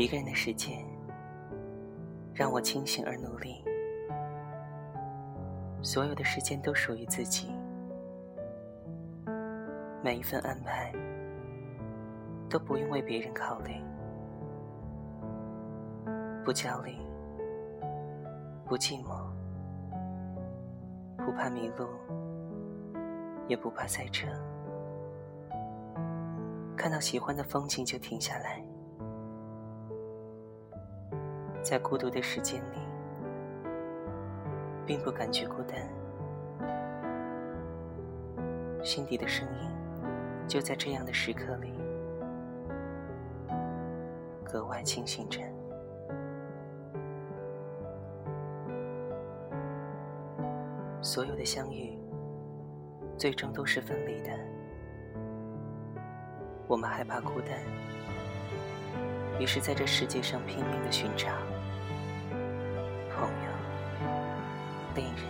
一个人的时间，让我清醒而努力。所有的时间都属于自己，每一份安排都不用为别人考虑，不焦虑，不寂寞，不怕迷路，也不怕塞车。看到喜欢的风景就停下来，在孤独的时间里。并不感觉孤单，心底的声音就在这样的时刻里格外清醒着。所有的相遇，最终都是分离的。我们害怕孤单，于是在这世界上拼命的寻找朋友。恋人，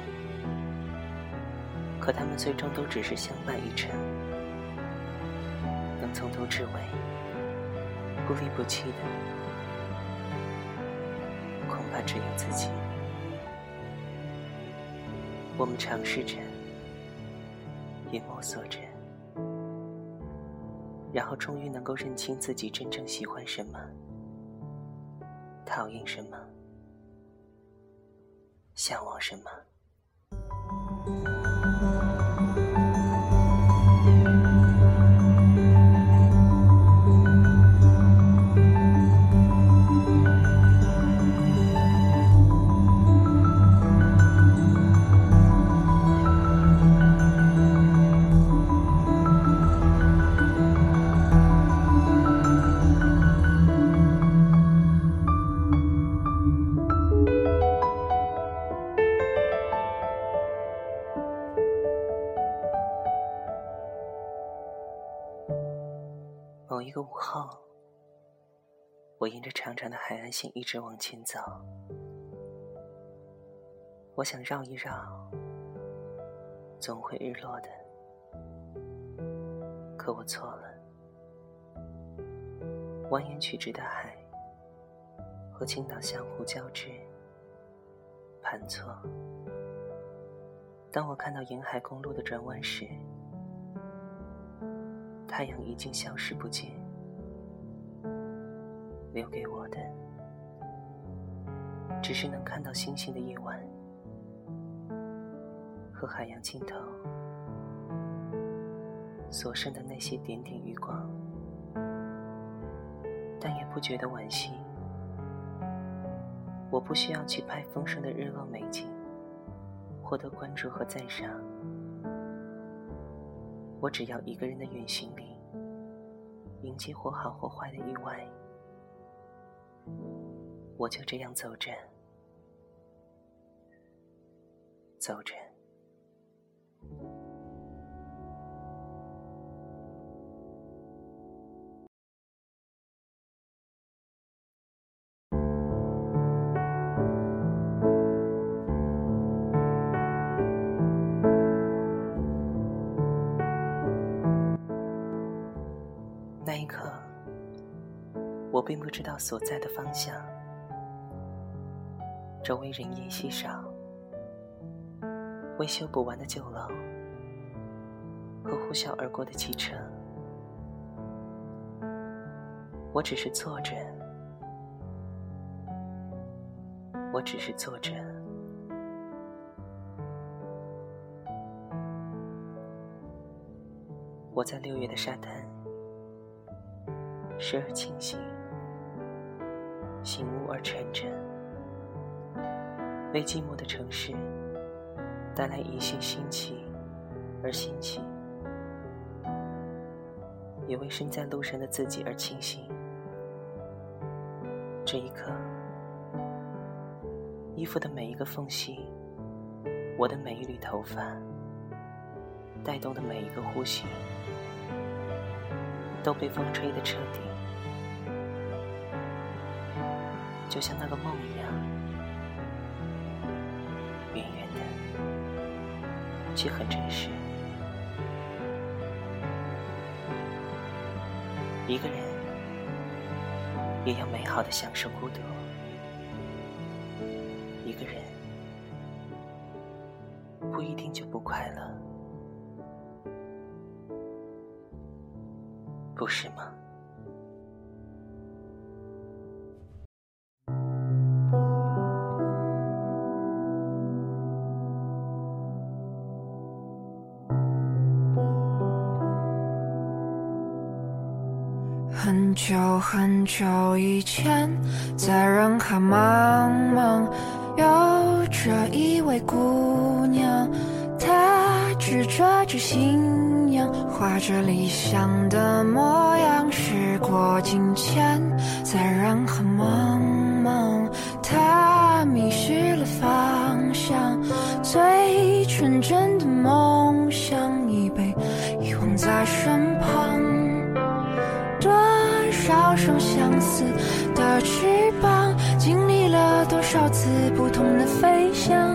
可他们最终都只是相伴一程，能从头至尾不离不弃的，恐怕只有自己。我们尝试着，也摸索着，然后终于能够认清自己真正喜欢什么，讨厌什么。向往什么？后，我沿着长长的海岸线一直往前走。我想绕一绕，总会日落的。可我错了。蜿蜒曲直的海和青岛相互交织、盘错。当我看到沿海公路的转弯时，太阳已经消失不见，留给我的只是能看到星星的夜晚和海洋尽头所剩的那些点点余光，但也不觉得惋惜。我不需要去拍丰盛的日落美景，获得关注和赞赏。我只要一个人的远行里，迎接或好或坏的意外。我就这样走着，走着。那一刻，我并不知道所在的方向，周围人烟稀少，维修不完的旧楼和呼啸而过的汽车，我只是坐着，我只是坐着，我在六月的沙滩。时而清醒，醒悟而沉沉，为寂寞的城市带来一些新奇而新奇，也为身在路上的自己而庆幸。这一刻，衣服的每一个缝隙，我的每一缕头发，带动的每一个呼吸，都被风吹得彻底。就像那个梦一样，远远的，却很真实。一个人，也要美好的享受孤独。一个人不一定就不快乐，不是吗？很久很久以前，在人海茫茫，有着一位姑娘，她执着着信仰，画着理想的模样。时过境迁，在人海茫茫，她迷失了方向，最纯真的梦想已被遗忘在身的翅膀，经历了多少次不同的飞翔，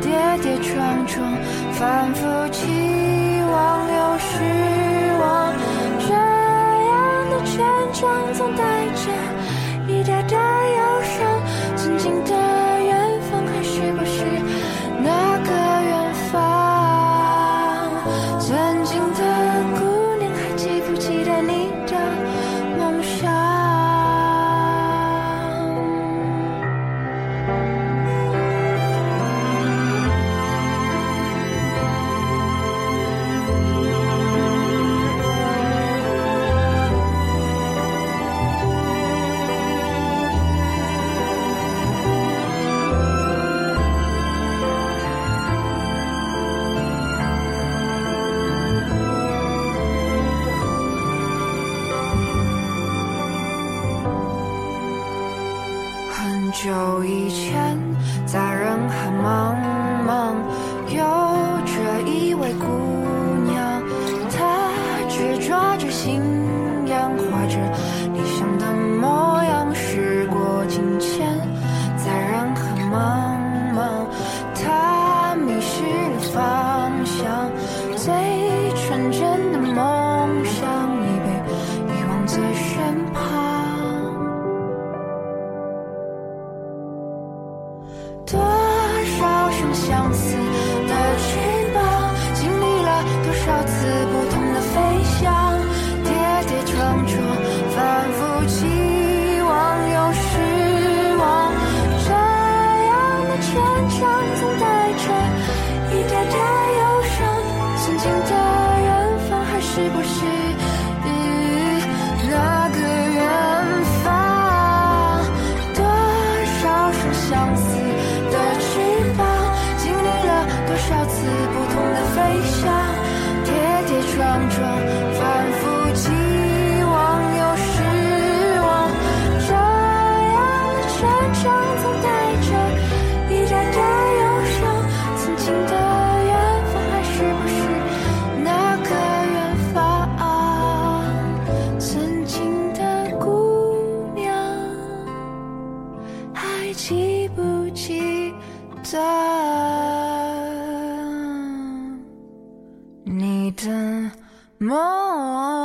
跌跌撞撞，反复期望又失望，这样的成长总带着一点点忧伤。曾经的久以前，在人海茫茫，有着一位姑娘，她执着着心有期望，有失望，这样的成长总带着一点点忧伤。曾经的远方，还是不是？那个远方，多少双相思的翅膀，经历了多少次不同的飞翔，跌跌撞撞，反复几。上总带着一盏盏忧伤曾经的远方还是不是那个远方？曾经的姑娘还记不记得你的梦？